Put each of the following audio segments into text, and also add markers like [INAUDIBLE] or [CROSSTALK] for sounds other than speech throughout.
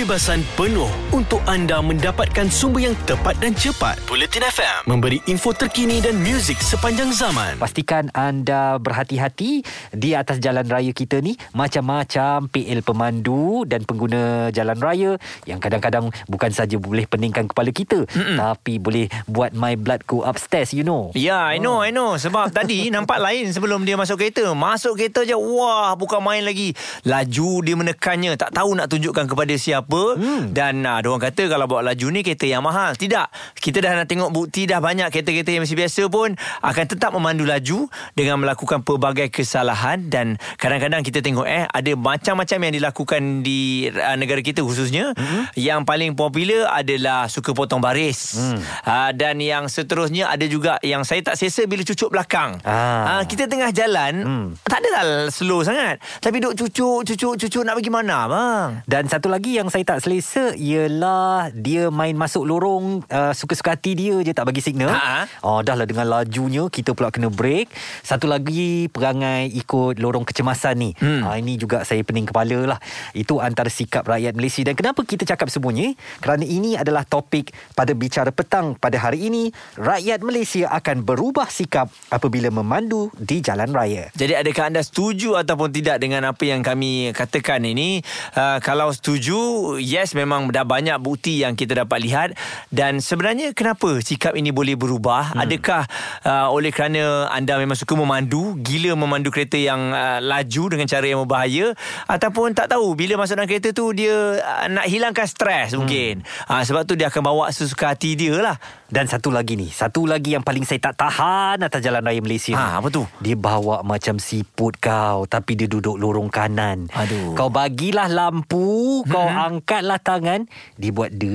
kebebasan penuh untuk anda mendapatkan sumber yang tepat dan cepat. Bulletin FM memberi info terkini dan muzik sepanjang zaman. Pastikan anda berhati-hati di atas jalan raya kita ni macam-macam PL pemandu dan pengguna jalan raya yang kadang-kadang bukan saja boleh peningkan kepala kita Mm-mm. tapi boleh buat my blood go upstairs you know. Ya, yeah, I know, I know. Sebab tadi [LAUGHS] nampak lain sebelum dia masuk kereta. Masuk kereta je, wah, bukan main lagi. Laju dia menekannya, tak tahu nak tunjukkan kepada siapa. Hmm. Dan uh, orang kata kalau bawa laju ni kereta yang mahal. Tidak. Kita dah nak tengok bukti dah banyak kereta-kereta yang masih biasa pun akan tetap memandu laju dengan melakukan pelbagai kesalahan dan kadang-kadang kita tengok eh ada macam-macam yang dilakukan di uh, negara kita khususnya. Hmm. Yang paling popular adalah suka potong baris. Hmm. Uh, dan yang seterusnya ada juga yang saya tak selesa bila cucuk belakang. Ah. Uh, kita tengah jalan hmm. tak adalah slow sangat. Tapi duk cucuk cucuk cucuk nak pergi mana bang? Dan satu lagi yang saya tak selesa ialah dia main masuk lorong uh, suka-suka hati dia je tak bagi signal. Ha. Oh dah lah dengan lajunya kita pula kena break. Satu lagi perangai ikut lorong kecemasan ni. Hmm. Ha, ini juga saya pening kepala lah. Itu antara sikap rakyat Malaysia dan kenapa kita cakap semuanya? Kerana ini adalah topik pada bicara petang pada hari ini. Rakyat Malaysia akan berubah sikap apabila memandu di jalan raya. Jadi adakah anda setuju ataupun tidak dengan apa yang kami katakan ini? Uh, kalau setuju, yes memang dah banyak bukti yang kita dapat lihat dan sebenarnya kenapa sikap ini boleh berubah? Hmm. Adakah uh, oleh kerana anda memang suka memandu, gila memandu kereta yang uh, laju dengan cara yang berbahaya ataupun tak tahu bila masuk dalam kereta tu dia uh, nak hilangkan stres hmm. mungkin. Uh, sebab tu dia akan bawa sesuka hati dia lah. Dan satu lagi ni, satu lagi yang paling saya tak tahan atas jalan raya Malaysia. Ha, apa tu? Dia bawa macam siput kau tapi dia duduk lorong kanan. Aduh. Kau bagilah lampu, hmm. kau angkatlah tangan, dia buat de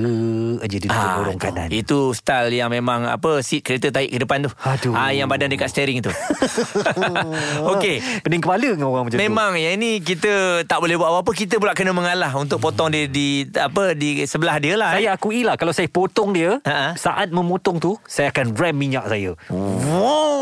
aja dia duduk ha, lorong tu. kanan. Itu style yang memang apa seat kereta tarik ke depan tu. Aduh. Ha, yang badan dekat steering tu. [LAUGHS] Okey. Pening kepala dengan orang macam memang, tu. Memang yang ini kita tak boleh buat apa-apa, kita pula kena mengalah untuk potong dia di apa di sebelah dia lah. Saya eh. akui lah kalau saya potong dia, Ha-ha. saat memotong tu saya akan ram minyak saya. Wow.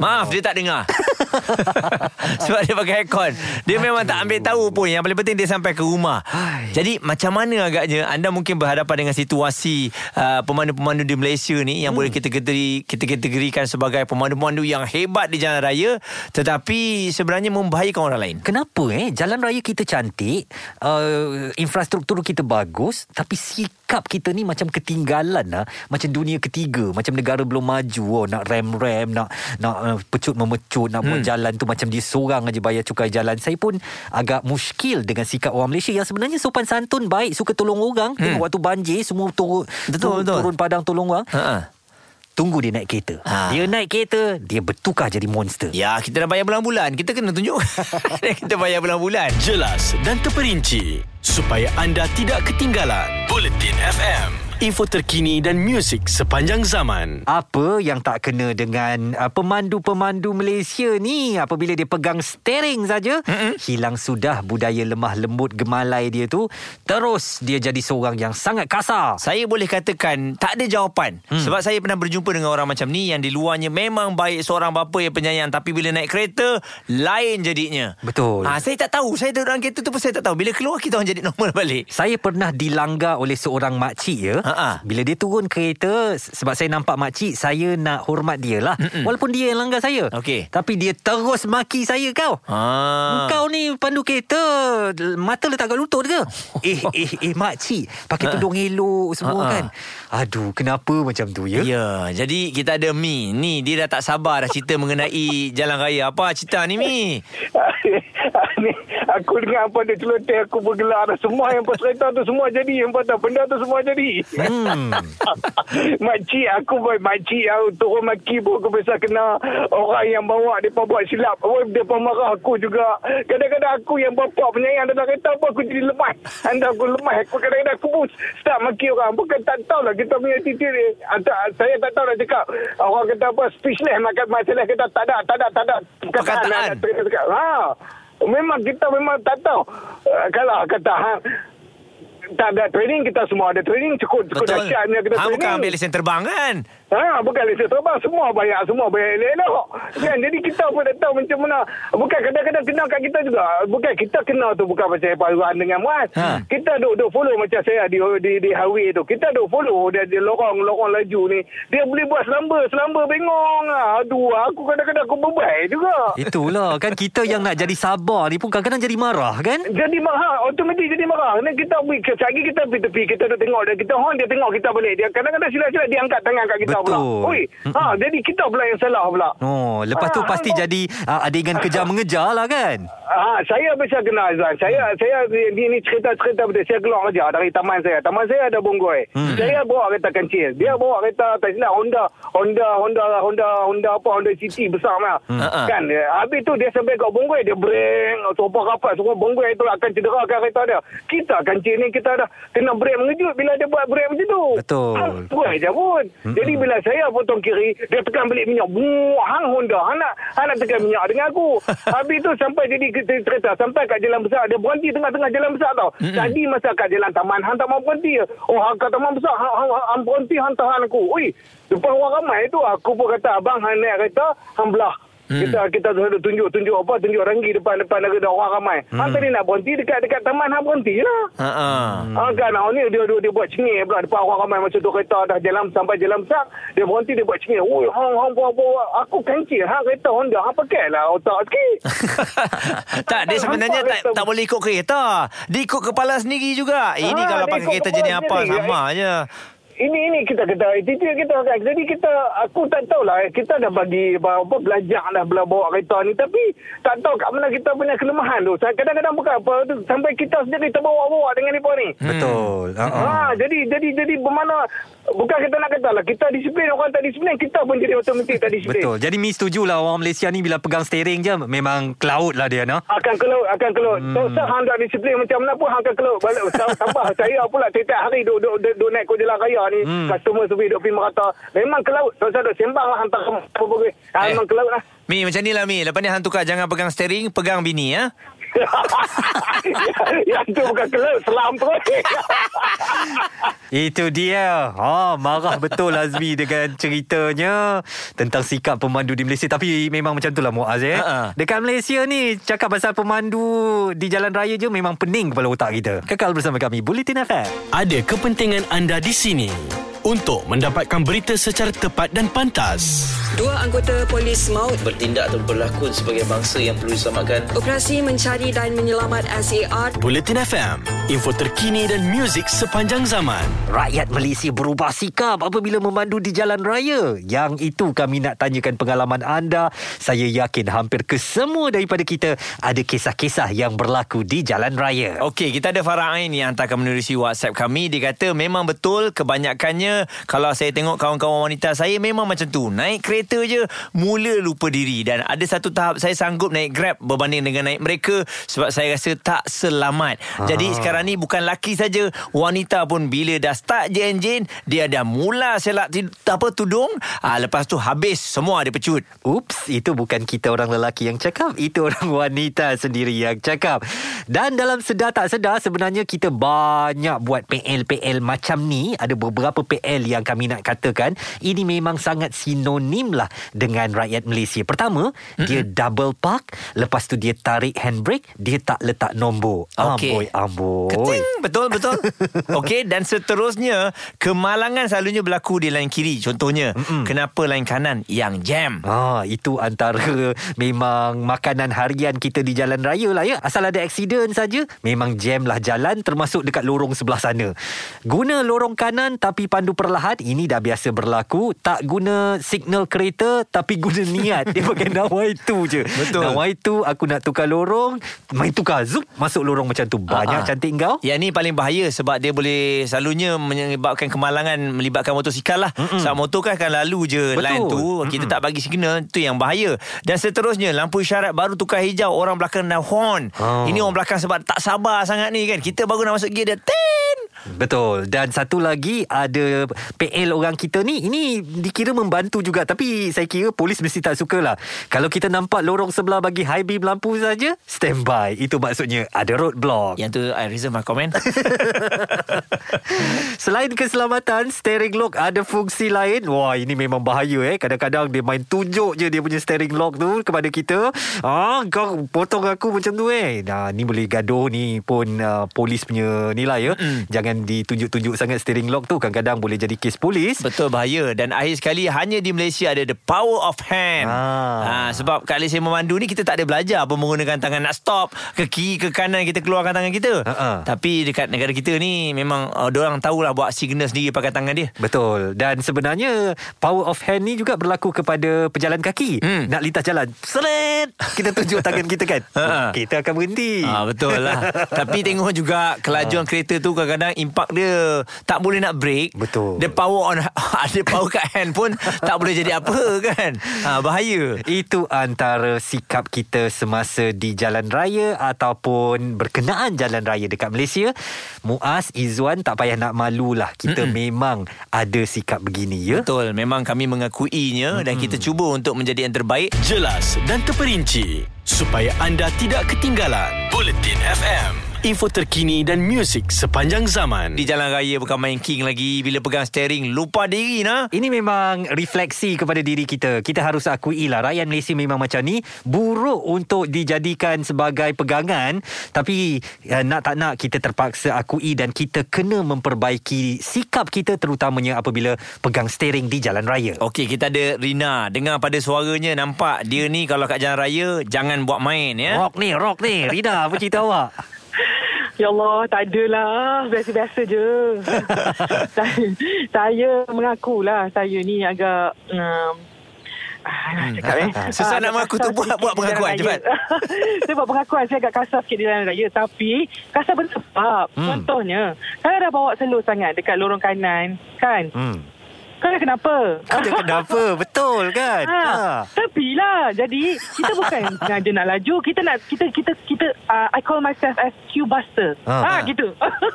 Maaf dia tak dengar. [LAUGHS] Sebab dia pakai aircon. Dia Aduh. memang tak ambil tahu pun. Yang paling penting dia sampai ke rumah. Hai. Jadi macam mana agaknya anda mungkin berhadapan dengan situasi uh, pemandu-pemandu di Malaysia ni yang hmm. boleh kita kategori kita kategorikan sebagai pemandu-pemandu yang hebat di jalan raya tetapi sebenarnya membahayakan orang lain. Kenapa eh jalan raya kita cantik, uh, infrastruktur kita bagus tapi sikap kita ni macam ketinggalan lah. Macam dunia ketiga macam negara belum maju oh, nak rem-rem nak nak uh, pecut memecut nak hmm. buat jalan tu macam dia seorang aja bayar cukai jalan. Saya pun agak muskil dengan sikap orang Malaysia yang sebenarnya sopan santun baik suka tolong orang. Hmm. tengok waktu banjir semua turun betul, betul. turun padang tolong orang. Ha Tunggu dia naik kereta. Ha. Dia naik kereta Dia bertukar jadi monster. Ya kita dah bayar bulan-bulan. Kita kena tunjuk. [LAUGHS] [LAUGHS] Kita bayar bulan-bulan. Jelas dan terperinci Supaya anda tidak ketinggalan. Bulletin FM info terkini dan muzik sepanjang zaman. Apa yang tak kena dengan uh, pemandu-pemandu Malaysia ni apabila dia pegang steering saja, Mm-mm. hilang sudah budaya lemah lembut gemalai dia tu, terus dia jadi seorang yang sangat kasar. Saya boleh katakan tak ada jawapan. Hmm. Sebab saya pernah berjumpa dengan orang macam ni yang di luarnya memang baik seorang bapa yang penyayang tapi bila naik kereta lain jadinya. Betul. Ha, saya tak tahu. Saya duduk dalam kereta tu pun saya tak tahu. Bila keluar kita orang jadi [LAUGHS] normal balik. Saya pernah dilanggar oleh seorang makcik ya. Ha-ha. Bila dia turun kereta Sebab saya nampak makcik Saya nak hormat dia lah Mm-mm. Walaupun dia yang langgar saya okay. Tapi dia terus maki saya kau ha. Kau ni pandu kereta Mata letak kat lutut ke [LAUGHS] Eh eh eh makcik Pakai ha. tudung elok semua Ha-ha. kan Aduh kenapa macam tu ya Ya Jadi kita ada Mi Ni dia dah tak sabar dah cerita mengenai Jalan Raya Apa cerita ni Mi ni aku dengar apa dia celoteh aku bergelar semua yang pas kereta tu semua jadi yang patah benda tu semua jadi hmm. [LAUGHS] makcik aku buat makcik aku turun maki pun aku biasa kena orang yang bawa dia buat silap. Oh, dia pun marah aku juga. Kadang-kadang aku yang bapak penyayang dalam kereta apa aku jadi lemah anda aku lemah aku kadang-kadang aku pun start maki orang. Bukan tak tahu lah kita punya titik ni saya tak tahu nak cakap. Orang kata apa speechless masalah kita. Tak ada tak ada tak ada. Perkataan. Ha. Memang kita memang tak tahu. Uh, kalau kata ha, tak ada training kita semua ada training. Cukup cukup dahsyatnya kita ha, training. bukan ambil lesen terbang kan Ha, bukan lesen terbang. Semua bayar. Semua bayar elok-elok. Kan? Jadi kita pun tak tahu macam mana. Bukan kadang-kadang kenal kat kita juga. Bukan kita kenal tu bukan pasal paruan dengan Muaz. Ha. Kita duk, duk follow macam saya di di, di highway tu. Kita duk follow dia, dia lorong-lorong laju ni. Dia boleh buat selamba. Selamba bengong. Ah, Aduh, aku kadang-kadang aku bebai juga. Itulah kan kita yang nak jadi sabar ni pun kadang-kadang jadi marah kan? Jadi marah Automatik jadi marah Dan kita pergi Sekali kita pergi tepi Kita duduk tengok dia Kita horn dia tengok kita balik Dia kadang-kadang silap-silap Dia angkat tangan kat kita Betul. Pula Oi, ha, Jadi kita pula yang salah pula Oh, lepas tu Ah, pasti hang- jadi uh, adegan kejar-mengejar lah kan? Ha, saya biasa kenal Azan. Saya saya ni, ni cerita-cerita betul. Saya keluar kerja dari taman saya. Taman saya ada bonggoi. Hmm. Saya bawa kereta kancil. Dia bawa kereta tak silap Honda Honda Honda Honda Honda apa Honda City besar mah. Hmm. Kan dia, habis tu dia sampai kat bonggoi dia breng topak rapat semua bonggoi tu akan cederakan kereta dia. Kita kancil ni kita dah kena brek mengejut bila dia buat brek macam tu. Betul. Hang buat je pun. Jadi bila saya potong kiri, dia tekan balik minyak. Buah, hang Honda. Hang nak, hang nak tekan minyak dengan aku. [LAUGHS] Habis tu sampai jadi ke- kereta. Sampai kat jalan besar. Dia berhenti tengah-tengah jalan besar tau. Tadi masa kat jalan taman, hang tak mau berhenti. Oh, hang kat taman besar. Hang, hang, hang berhenti, hang tahan aku. Ui, depan orang ramai tu. Aku pun kata, abang hang naik kereta, hang belah. Kita kita tu tunjuk tunjuk apa tunjuk ranggi depan depan ada orang ramai. Hang tadi nak berhenti dekat dekat taman hang berhenti lah. Ha ah. Ah kan ah, ni dia, dia dia buat cengih pula depan orang ramai macam tu kereta dah jalan sampai jalan besar dia berhenti dia buat cengih. Oi hang hang buat buat aku kancil hang kereta Honda hang pakai lah otak sikit. [LAUGHS] tak, dia sebenarnya tak, tak boleh ikut kereta. Dia ikut kepala sendiri juga. Ini Ah, kalau pakai kereta jenis apa sendiri. sama je. Ini ini kita kata attitude kita kan. Jadi kita aku tak tahulah eh, kita dah bagi apa belajar dah bela bawa kereta ni tapi tak tahu kat mana kita punya kelemahan tu. Kadang-kadang bukan apa tu, sampai kita sendiri terbawa-bawa dengan depa ni. Betul. Uh-uh. Ha, jadi jadi jadi bermakna bukan kita nak kata lah kita disiplin orang tak disiplin kita pun jadi otomatik tak disiplin. Betul. Jadi Mi setuju lah orang Malaysia ni bila pegang steering je memang cloud lah dia nah. akan keluar akan keluar hmm. so, so hang tak disiplin macam mana pun hang akan keluar balik [LAUGHS] Sa- tambah saya pula setiap hari duk duk duk, duk naik jalan raya ni hmm. customer service duk pergi merata. Memang keluar so saya duk sembang lah hantar apa apa Eh. memang keluar lah. Mi macam ni lah Mi. Lepas ni hang tukar Jangan pegang steering Pegang bini ya [LAUGHS] yang tu bukan keluar selam tu [LAUGHS] Itu dia. Ha, marah betul Azmi dengan ceritanya tentang sikap pemandu di Malaysia. Tapi memang macam tu lah Muaz eh. Ha-ha. Dekat Malaysia ni cakap pasal pemandu di jalan raya je memang pening kepala otak kita. Kekal bersama kami Bulletin FM. Ada kepentingan anda di sini untuk mendapatkan berita secara tepat dan pantas. Dua anggota polis maut bertindak atau berlakon sebagai bangsa yang perlu diselamatkan. operasi mencari dan menyelamat SAR Bulletin FM, info terkini dan muzik sepanjang zaman. Rakyat Malaysia berubah sikap apabila memandu di jalan raya. Yang itu kami nak tanyakan pengalaman anda. Saya yakin hampir kesemua daripada kita ada kisah-kisah yang berlaku di jalan raya. Okey, kita ada Farah Ain yang hantarkan menerusi WhatsApp kami. Dia kata memang betul kebanyakannya kalau saya tengok kawan-kawan wanita saya memang macam tu. Naik kereta je mula lupa diri dan ada satu tahap saya sanggup naik Grab berbanding dengan naik mereka sebab saya rasa tak selamat. Jadi sekarang ni bukan laki saja, wanita pun bila dah start je enjin, dia dah mula selak apa tudung, ah lepas tu habis semua dia pecut. Ups, itu bukan kita orang lelaki yang cakap, itu orang [LAUGHS] wanita sendiri yang cakap. Dan dalam sedar tak sedar sebenarnya kita banyak buat PL-PL macam ni, ada beberapa PL yang kami nak katakan, ini memang sangat sinonim lah dengan rakyat Malaysia. Pertama, mm-hmm. dia double park, lepas tu dia tarik handbrake, dia tak letak nombor. Okey. Amboi, amboi. Keting, betul betul. [LAUGHS] Okey dan seterusnya kemalangan selalunya berlaku di lain kiri. Contohnya, Mm-mm. kenapa lain kanan yang jam? Ah, itu antara memang makanan harian kita di jalan raya lah ya. Asal ada aksiden saja, memang jam lah jalan termasuk dekat lorong sebelah sana. Guna lorong kanan tapi pandu perlahan, ini dah biasa berlaku. Tak guna signal kereta tapi guna niat. Dia pakai [LAUGHS] nawai tu je. Betul. Nawai tu aku nak tukar lorong, main tukar zup masuk lorong macam tu. Banyak ah. cantik kau. Yang ni paling bahaya sebab dia boleh selalunya menyebabkan kemalangan melibatkan motosikal lah. Mm-mm. Sebab motor kan akan lalu je Betul. line tu. Kita Mm-mm. tak bagi signal, tu yang bahaya. Dan seterusnya, lampu isyarat baru tukar hijau, orang belakang dah horn. Oh. Ini orang belakang sebab tak sabar sangat ni kan. Kita baru nak masuk gear dia, tin! Betul. Dan satu lagi Ada PL orang kita ni Ini dikira membantu juga. Tapi saya kira Polis mesti tak suka lah Kalau kita nampak Lorong sebelah bagi high beam lampu saja Standby. Itu maksudnya Ada roadblock. Yang tu I reserve my comment. [LAUGHS] Selain keselamatan Steering lock ada fungsi lain. Wah ini memang bahaya eh. Kadang-kadang dia main tunjuk je Dia punya steering lock tu Kepada kita. Ah, Kau potong aku macam tu eh. Nah, Ni boleh gaduh ni pun uh, Polis punya nilai ya. Mm-mm. Jangan ditunjuk-tunjuk sangat steering lock tu Kadang-kadang boleh jadi kes polis Betul bahaya Dan akhir sekali Hanya di Malaysia ada The power of hand Ah. ha, Sebab kat Malaysia memandu ni Kita tak ada belajar Apa menggunakan tangan nak stop Ke kiri ke kanan Kita keluarkan tangan kita Ha-ha. Tapi dekat negara kita ni Memang uh, Diorang tahulah Buat signal sendiri Pakai tangan dia Betul Dan sebenarnya Power of hand ni juga berlaku kepada pejalan kaki Hmm. Nak lintas jalan Seret Kita tunjuk tangan kita kan [LAUGHS] Ha. Kita akan berhenti Ah betul lah. [LAUGHS] Tapi tengok juga kelajuan kereta tu kadang-kadang impak dia tak boleh nak brake. Betul. Dia power on [LAUGHS] ada power kat hand pun tak boleh jadi apa kan. Ah bahaya. Itu antara sikap kita semasa di jalan raya ataupun berkenaan jalan raya dekat Malaysia. Muaz, Izzuan tak payah nak malulah. Kita Mm-mm. memang ada sikap begini ya. Betul, memang kami mengakuinya dan kita cuba untuk menjadi yang terbaik. Jelas dan terperinci supaya anda tidak ketinggalan. Bulletin FM, info terkini dan muzik sepanjang zaman. Di jalan raya bukan main king lagi bila pegang steering lupa diri nah. Ini memang refleksi kepada diri kita. Kita harus akui lah rakyat Malaysia memang macam ni buruk untuk dijadikan sebagai pegangan tapi uh, nak tak nak kita terpaksa akui dan kita kena memperbaiki sikap kita terutamanya apabila pegang steering di jalan raya. Okey, kita ada Rina. Dengar pada suaranya nampak dia ni kalau kat jalan raya jangan buat main ya. Rock ni, rock ni. Rida, apa cerita awak? Ya Allah, tak adalah. Biasa-biasa je. [LAUGHS] saya, saya mengakulah saya ni agak... Um, Ah, cakap eh. [LAUGHS] Susah Ah, nak mengaku tu, buat- buat pengakuan, cepat. [LAUGHS] saya buat pengakuan Saya agak kasar sikit di jalan raya Tapi Kasar bersebab Hmm. hmm. Contohnya Kalau dah bawa slow sangat Dekat lorong kanan Kan Hmm. Kau dah kenapa Ada kenapa? [LAUGHS] Betul kan? Ha. Tapi lah Jadi Kita bukan [LAUGHS] Sengaja nak laju Kita nak Kita kita kita uh, I call myself as queue buster Ha. ha, gitu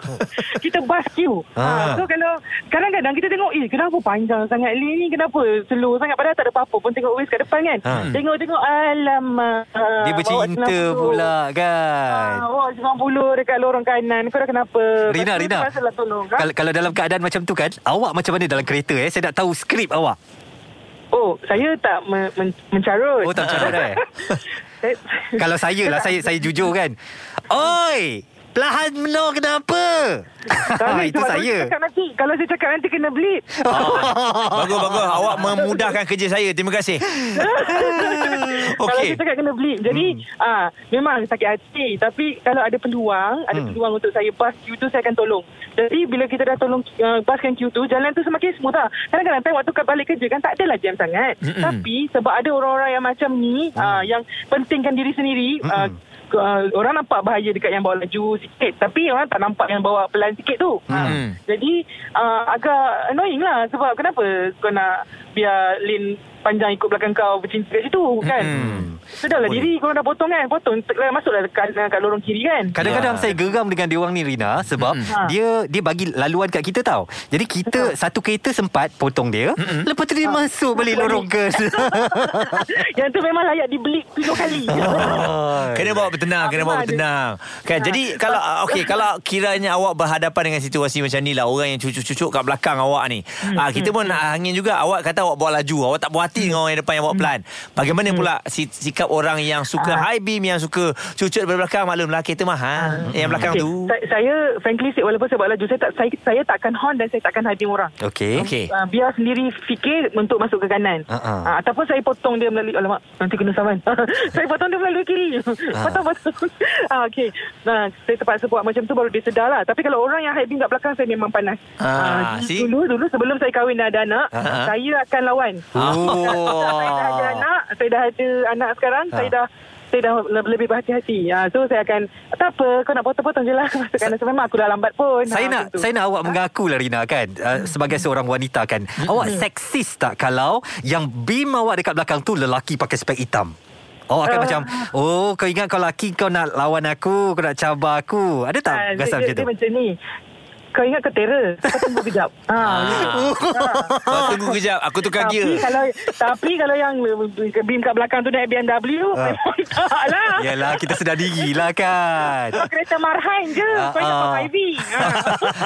[LAUGHS] Kita bust queue Ha. ha. So kalau Kadang-kadang kita tengok Eh kenapa panjang sangat Lane ni Kenapa slow sangat Padahal tak ada apa-apa pun Tengok waist kat depan kan Ha. Tengok-tengok Alamak Dia bercinta Bawa 90. pula kan? Ha, bawa 90 dekat lorong kanan Kau dah kenapa Rina, Rina. terpaksalah tolong ha? Kalau, kalau dalam keadaan macam tu kan Awak macam mana dalam kereta eh Saya nak tahu skrip awak? Oh saya tak men- men- mencarut. Oh tak carut eh? [LAUGHS] Kalau saya lah Saya saya jujur kan. Oi Pelahan menor kenapa Tak boleh, Itu saya Kalau saya cakap nanti, kalau saya cakap nanti kena bleed. Bagus bagus awak memudahkan kerja saya. Terima kasih. [LAUGHS] Kalau Okey. saya cakap kena bleed. Jadi, ah memang sakit hati. Tapi kalau ada peluang, ada Hmm. peluang untuk saya pass queue tu, saya akan tolong. Jadi, bila kita dah tolong uh, passkan queue tu, jalan tu semakin smooth lah. Kadang-kadang time waktu kat balik kerja kan, tak adalah jam sangat. Mm-mm. Tapi, sebab ada orang-orang yang macam ni, ah yang pentingkan diri sendiri, ah, ke- ah, orang nampak bahaya dekat yang bawa laju sikit. Tapi, orang tak nampak yang bawa pelan sikit tu. Ah, Hmm. jadi uh, agak annoying lah sebab kenapa kau nak biar lane panjang ikut belakang kau bercinta kat situ kan. Mm-mm. Sudahlah diri kau dah potong kan. Potong tek- masuklah dekat, kat lorong kiri kan. Kadang-kadang Ya. saya geram dengan dia orang ni Rina sebab Ha. dia dia bagi laluan kat kita tau. Jadi kita satu kereta sempat potong dia, lepas tu dia masuk balik lorong ke. [LAUGHS] Yang tu memang layak dibelik tiga kali. Kena bawa bertenang, kena bawa bertenang. Kan jadi kalau ah, okey kalau kiranya awak berhadapan dengan situasi macam ni lah orang yang cucuk-cucuk kat belakang awak ni. Ah kita pun nak angin juga awak kata awak bawa laju, awak tak puas hati dengan orang yang depan yang bawa pelan. Bagaimana pula si- sikap orang yang suka high beam yang suka cucuk dari belakang maklumlah kereta mahal yang belakang Okay, tu. saya, frankly say, walaupun saya buat laju saya tak saya, saya takkan horn dan saya takkan hiding orang. Okey. Okey. Uh, biar sendiri fikir untuk masuk ke kanan. Ha, ha. Uh, ataupun saya potong dia melalui alamak nanti kena saman. [LAUGHS] saya potong dia melalui kiri. potong potong. [LAUGHS] ah okey. Nah, saya terpaksa buat macam tu baru dia sedar lah. Tapi kalau orang yang hiding kat belakang saya memang panas. Ah, Ah, see? dulu dulu sebelum saya kahwin dan ada anak, Ha, ha. saya akan lawan. Oh. [LAUGHS] saya dah ada anak, saya dah ada anak sekarang, Ha. saya dah saya dah le- lebih berhati-hati. Ha, so saya akan tak apa kau nak potong-potong je lah. [LAUGHS] So, memang aku dah lambat pun. Saya Ha, nak macam tu. saya nak awak mengaku lah Rina kan uh, sebagai seorang wanita kan. Awak seksis tak kalau yang beam awak dekat belakang tu lelaki pakai spek hitam? Awak akan Ah. macam Oh kau ingat kau lelaki Kau nak lawan aku Kau nak cabar aku Ada tak Ah, Gasam dia, macam tu dia macam ni kau ingat ke terror? Kau tunggu kejap. Ha, [LAUGHS] [LAUGHS] Kau tunggu kejap Aku tukar tapi gear kalau tapi kalau yang beam kat belakang tu naik BMW, memang [LAUGHS] tak lah. Yalah kita sedar diri lah kan Kau kereta Marhain je. Kau ingat Ah, kau ah. Myvi. Ha.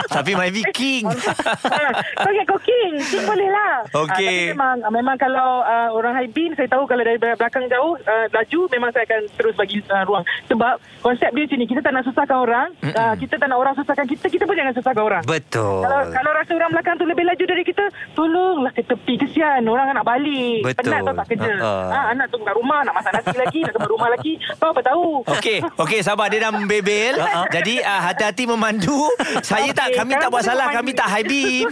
Tapi my V King Ha, Kau ingat kau King King boleh lah Okey. Ah, tapi memang memang kalau uh, orang high beam Saya tahu kalau dari belakang jauh uh, Laju Memang saya akan terus bagi uh, ruang Sebab konsep dia sini Kita tak nak susahkan orang uh, Kita tak nak orang susahkan kita Kita pun jangan susahkan orang Betul kalau kalau rasa orang belakang tu lebih laju dari kita, tolonglah ke tepi. Kesian orang nak balik. Betul. Penat tau tak kerja. Ha, ha. Ha, anak tunggu kat rumah, nak masak nasi lagi, nak kembali rumah lagi. Kau apa tahu? Okey, okey sabar dia dah membebel. Jadi uh, hati-hati memandu. Saya tak Okey, kami tak buat salah, memandu. kami tak high [LAUGHS] beam.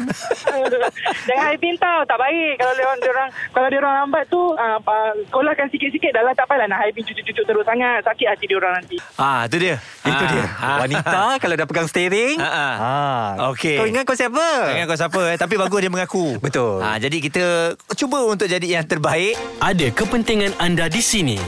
Jangan high beam tau Tak baik Kalau dia orang, dia orang Kalau dia orang lambat tu uh, uh, Kolahkan sikit-sikit Dah lah tak payahlah Nak high beam cucuk-cucuk terus sangat Sakit hati dia orang nanti Ah, tu dia. Itu Ah, dia ah. Wanita kalau dah pegang steering Ah, ah. ah. Okey. Kau ingat kau siapa? Jangan kau siapa eh Tapi bagus dia mengaku [LAUGHS] Betul. ha, Jadi kita Cuba untuk jadi yang terbaik Ada kepentingan anda di sini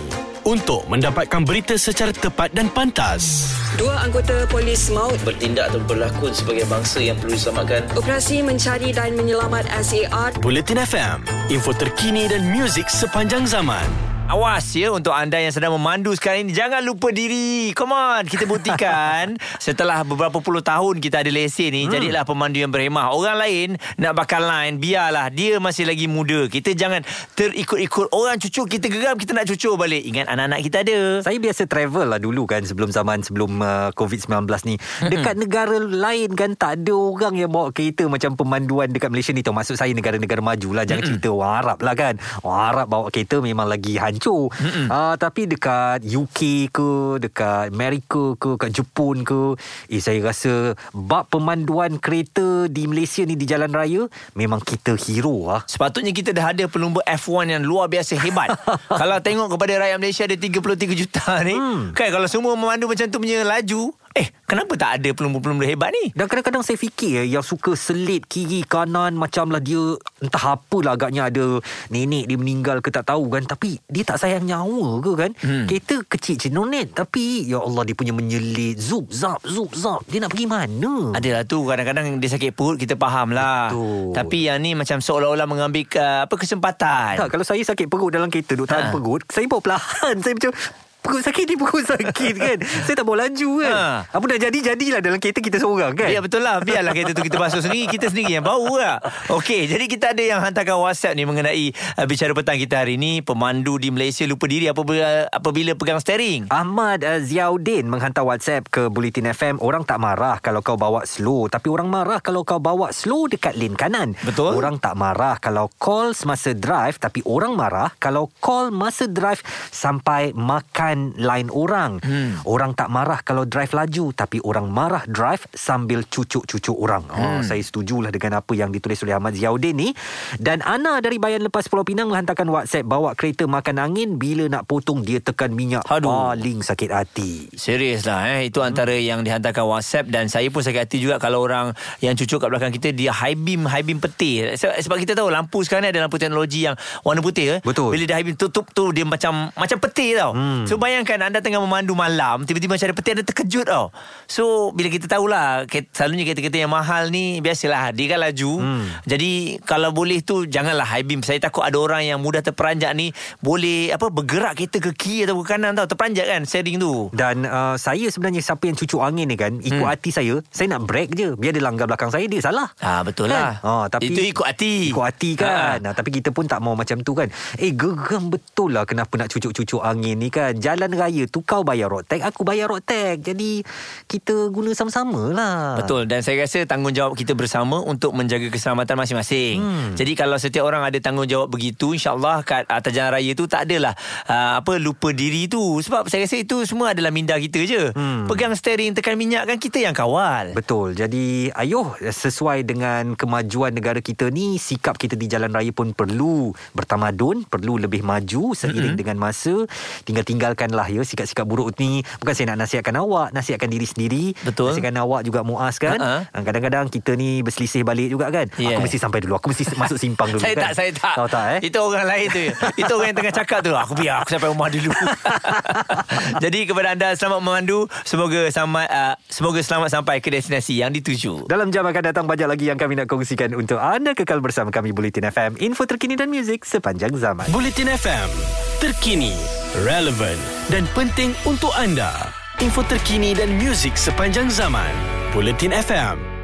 untuk mendapatkan berita secara tepat dan pantas. Dua anggota polis maut Bertindak atau berlakon sebagai bangsa yang perlu diselamatkan operasi mencari dan menyelamat SAR Bulletin FM, info terkini dan muzik sepanjang zaman. Awas ya untuk anda yang sedang memandu sekarang ini Jangan lupa diri Come on Kita buktikan [LAUGHS] Setelah beberapa puluh tahun Kita ada lesen ni hmm. Jadilah pemandu yang berhemah Orang lain Nak bakal lain Biarlah Dia masih lagi muda Kita jangan Terikut-ikut Orang cucuk Kita geram Kita nak cucuk balik Ingat anak-anak kita ada Saya biasa travel lah dulu kan sebelum zaman sebelum uh, COVID-19 ni. Dekat negara lain kan tak ada orang yang bawa kereta macam pemanduan dekat Malaysia ni. Tahu maksud saya negara-negara maju lah. Jangan cerita orang Arab lah kan. Orang Arab bawa kereta memang lagi hancur. Uh, tapi dekat UK ke, dekat Amerika ke, kat Jepun ke. Eh saya rasa bab pemanduan kereta di Malaysia ni di jalan raya memang kita hero lah. Sepatutnya kita dah ada pelumba F1 yang luar biasa hebat. [LAUGHS] kalau tengok kepada rakyat Malaysia ada 33 juta ni. Hmm. Kan kalau semua memandu macam tu punya laju. Eh, kenapa tak ada pelumba-pelumba hebat ni? Dan kadang-kadang saya fikir eh, yang suka selit kiri kanan macam lah dia entah apalah agaknya ada nenek dia meninggal ke tak tahu kan tapi dia tak sayang nyawa ke kan hmm. kereta kecil cenonet tapi ya Allah dia punya menyelit zup zap zup zap dia nak pergi mana Adalah tu kadang-kadang dia sakit perut kita faham lah. Betul. Tapi yang ni macam seolah-olah mengambil uh, apa kesempatan. tak kalau saya sakit perut dalam kereta duk tahan Ha. perut saya bawa perlahan [LAUGHS] saya macam Perut sakit ni perut sakit kan? [LAUGHS] Saya tak bawa laju kan? Ha. Apa dah jadi-jadilah dalam kereta kita seorang kan? Ya betul lah. Biarlah kereta tu kita basuh sendiri Kita sendiri yang bau lah. Okey Jadi kita ada yang hantarkan WhatsApp ni Mengenai uh, Bicara petang kita hari ni. Pemandu di Malaysia Lupa diri apabila, apabila pegang steering. Ahmad uh, Ziaudin menghantar WhatsApp ke Bulletin FM Orang tak marah kalau kau bawa slow. Tapi orang marah kalau kau bawa slow dekat lane kanan. Betul. Orang tak marah kalau call semasa drive. Tapi orang marah kalau call masa drive Sampai makan line orang hmm. Orang tak marah kalau drive laju Tapi orang marah drive sambil cucuk-cucuk orang oh, Saya setujulah dengan apa yang ditulis oleh Ahmad Ziaudin ni Dan Ana dari Bayan Lepas Pulau Pinang menghantarkan WhatsApp Bawa kereta makan angin Bila nak potong dia tekan minyak Aduh. Paling sakit hati Serius lah eh Itu antara yang dihantarkan WhatsApp Dan saya pun sakit hati juga Kalau orang yang cucuk kat belakang kita Dia high beam High beam peti sebab, sebab kita tahu Lampu sekarang ni ada lampu teknologi Yang warna putih eh? Betul. Bila dia high beam tutup tu Dia macam Macam peti tau hmm. So bayangkan anda tengah memandu malam Tiba-tiba macam ada peti Anda terkejut tau So bila kita tahulah Selalunya kereta-kereta yang mahal ni Biasalah Dia kan laju hmm. Jadi Kalau boleh tu Janganlah high beam Saya takut ada orang yang mudah terperanjat ni Boleh apa Bergerak kereta ke kiri atau ke kanan tau Terperanjat kan steering tu Dan uh, saya sebenarnya siapa yang cucuk angin ni kan Ikut hmm. hati saya Saya nak brake je Biar dia langgar belakang saya Dia salah Ah betul lah. Ah, tapi Itu ikut hati. Ikut hati kan ah. Tapi kita pun tak mau macam tu kan Eh geram betul lah Kenapa nak cucuk-cucuk angin ni kan Jalan raya tu kau bayar road tax Aku bayar road tax Jadi Kita guna sama-sama lah Betul dan saya rasa tanggungjawab kita bersama untuk menjaga keselamatan masing-masing. Hmm. Jadi kalau setiap orang ada tanggungjawab begitu insya-Allah kat atas jalan raya tu tak adalah uh, apa lupa diri tu sebab saya rasa itu semua adalah minda kita je. Hmm. Pegang steering tekan minyak kan kita yang kawal. Betul. Jadi ayuh sesuai dengan kemajuan negara kita ni sikap kita di jalan raya pun perlu bertamadun, perlu lebih maju seiring mm-hmm. dengan masa. Tinggal elakkanlah ya sikap-sikap buruk ni. Bukan saya nak nasihatkan awak, nasihatkan diri sendiri. Betul. Nasihatkan awak juga Muaz kan. Uh-huh. Kadang-kadang kita ni berselisih balik juga kan. Yeah. Aku mesti sampai dulu. Aku mesti masuk simpang dulu [LAUGHS] Saya kan. tak, saya tak. Tahu tak eh? Itu orang lain tu. Itu orang yang tengah cakap tu. Aku biar aku sampai rumah dulu. [LAUGHS] Jadi kepada anda selamat memandu. Semoga selamat uh, semoga selamat sampai ke destinasi yang dituju. Dalam jam akan datang banyak lagi yang kami nak kongsikan untuk anda kekal bersama kami Bulletin FM. Info terkini dan muzik sepanjang zaman. Bulletin FM. Terkini, relevan dan penting untuk anda. Info terkini dan muzik sepanjang zaman. Bulletin FM.